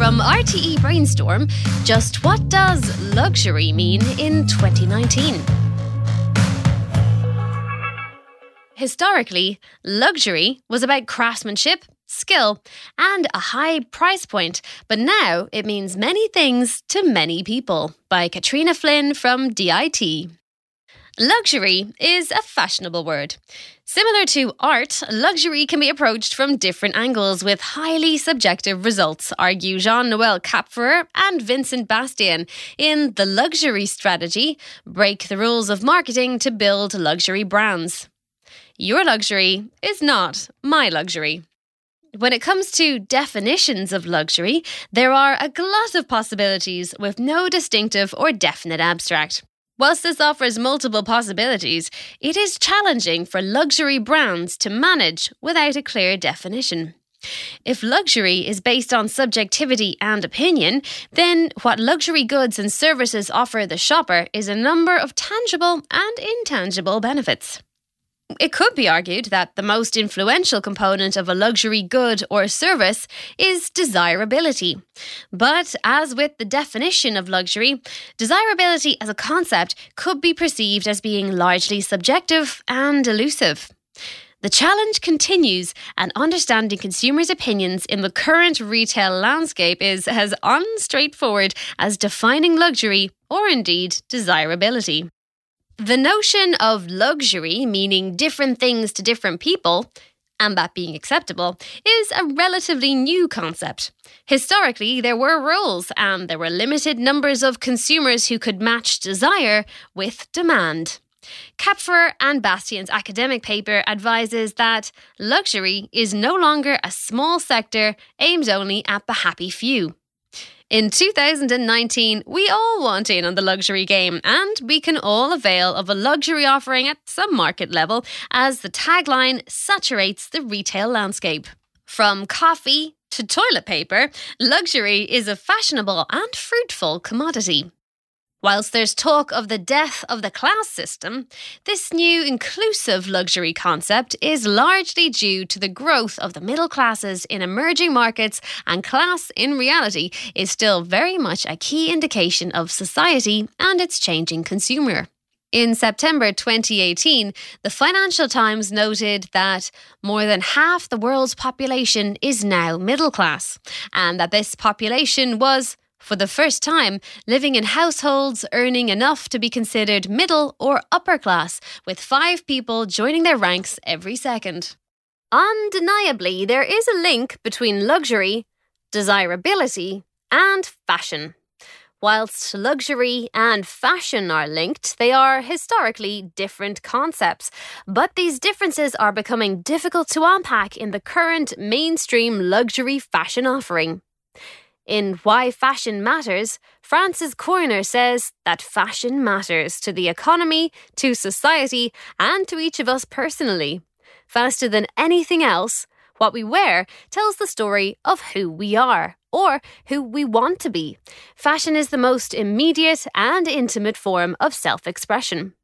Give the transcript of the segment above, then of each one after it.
From RTE Brainstorm, just what does luxury mean in 2019? Historically, luxury was about craftsmanship, skill, and a high price point, but now it means many things to many people. By Katrina Flynn from DIT. Luxury is a fashionable word. Similar to art, luxury can be approached from different angles with highly subjective results, argue Jean Noel Kapferer and Vincent Bastien in The Luxury Strategy Break the Rules of Marketing to Build Luxury Brands. Your luxury is not my luxury. When it comes to definitions of luxury, there are a glut of possibilities with no distinctive or definite abstract. Whilst this offers multiple possibilities, it is challenging for luxury brands to manage without a clear definition. If luxury is based on subjectivity and opinion, then what luxury goods and services offer the shopper is a number of tangible and intangible benefits. It could be argued that the most influential component of a luxury good or service is desirability. But as with the definition of luxury, desirability as a concept could be perceived as being largely subjective and elusive. The challenge continues, and understanding consumers' opinions in the current retail landscape is as unstraightforward as defining luxury or indeed desirability. The notion of luxury meaning different things to different people, and that being acceptable, is a relatively new concept. Historically, there were rules, and there were limited numbers of consumers who could match desire with demand. Kapferer and Bastien's academic paper advises that luxury is no longer a small sector aimed only at the happy few. In 2019, we all want in on the luxury game, and we can all avail of a luxury offering at some market level as the tagline saturates the retail landscape. From coffee to toilet paper, luxury is a fashionable and fruitful commodity. Whilst there's talk of the death of the class system, this new inclusive luxury concept is largely due to the growth of the middle classes in emerging markets, and class in reality is still very much a key indication of society and its changing consumer. In September 2018, the Financial Times noted that more than half the world's population is now middle class, and that this population was for the first time, living in households earning enough to be considered middle or upper class, with five people joining their ranks every second. Undeniably, there is a link between luxury, desirability, and fashion. Whilst luxury and fashion are linked, they are historically different concepts. But these differences are becoming difficult to unpack in the current mainstream luxury fashion offering. In Why Fashion Matters, Frances Corner says that fashion matters to the economy, to society, and to each of us personally. Faster than anything else, what we wear tells the story of who we are or who we want to be. Fashion is the most immediate and intimate form of self expression.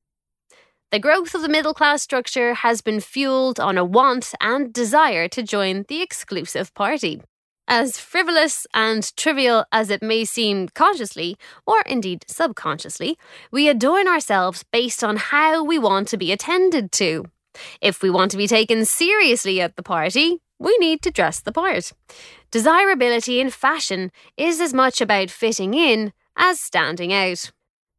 The growth of the middle class structure has been fueled on a want and desire to join the exclusive party. As frivolous and trivial as it may seem consciously, or indeed subconsciously, we adorn ourselves based on how we want to be attended to. If we want to be taken seriously at the party, we need to dress the part. Desirability in fashion is as much about fitting in as standing out.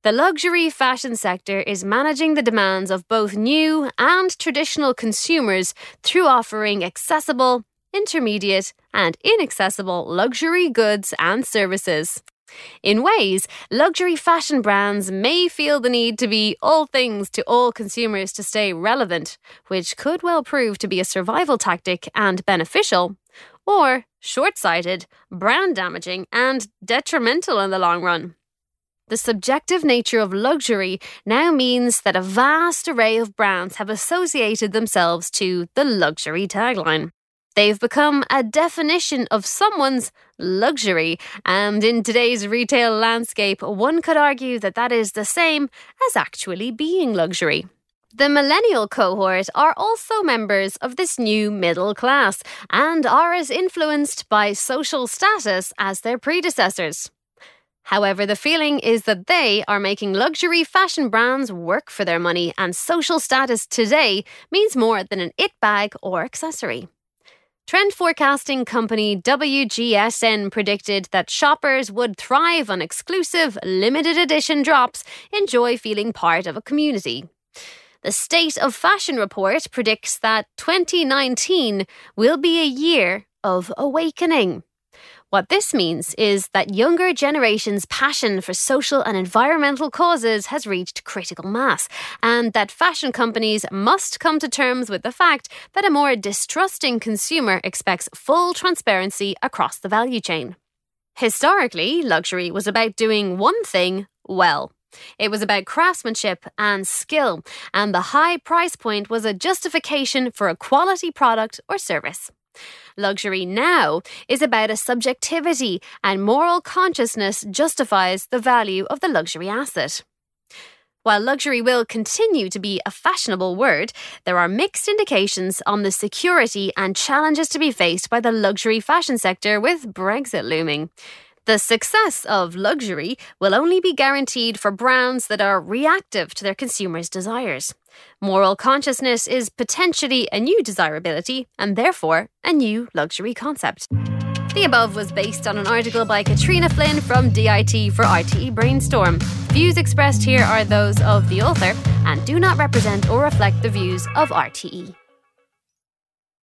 The luxury fashion sector is managing the demands of both new and traditional consumers through offering accessible, intermediate, and inaccessible luxury goods and services. In ways, luxury fashion brands may feel the need to be all things to all consumers to stay relevant, which could well prove to be a survival tactic and beneficial, or short sighted, brand damaging, and detrimental in the long run. The subjective nature of luxury now means that a vast array of brands have associated themselves to the luxury tagline. They've become a definition of someone's luxury, and in today's retail landscape, one could argue that that is the same as actually being luxury. The millennial cohort are also members of this new middle class and are as influenced by social status as their predecessors. However, the feeling is that they are making luxury fashion brands work for their money, and social status today means more than an it bag or accessory. Trend forecasting company WGSN predicted that shoppers would thrive on exclusive, limited edition drops, enjoy feeling part of a community. The State of Fashion report predicts that 2019 will be a year of awakening. What this means is that younger generations' passion for social and environmental causes has reached critical mass, and that fashion companies must come to terms with the fact that a more distrusting consumer expects full transparency across the value chain. Historically, luxury was about doing one thing well. It was about craftsmanship and skill, and the high price point was a justification for a quality product or service. Luxury now is about a subjectivity, and moral consciousness justifies the value of the luxury asset. While luxury will continue to be a fashionable word, there are mixed indications on the security and challenges to be faced by the luxury fashion sector with Brexit looming. The success of luxury will only be guaranteed for brands that are reactive to their consumers' desires. Moral consciousness is potentially a new desirability and therefore a new luxury concept. The above was based on an article by Katrina Flynn from DIT for RTE Brainstorm. Views expressed here are those of the author and do not represent or reflect the views of RTE.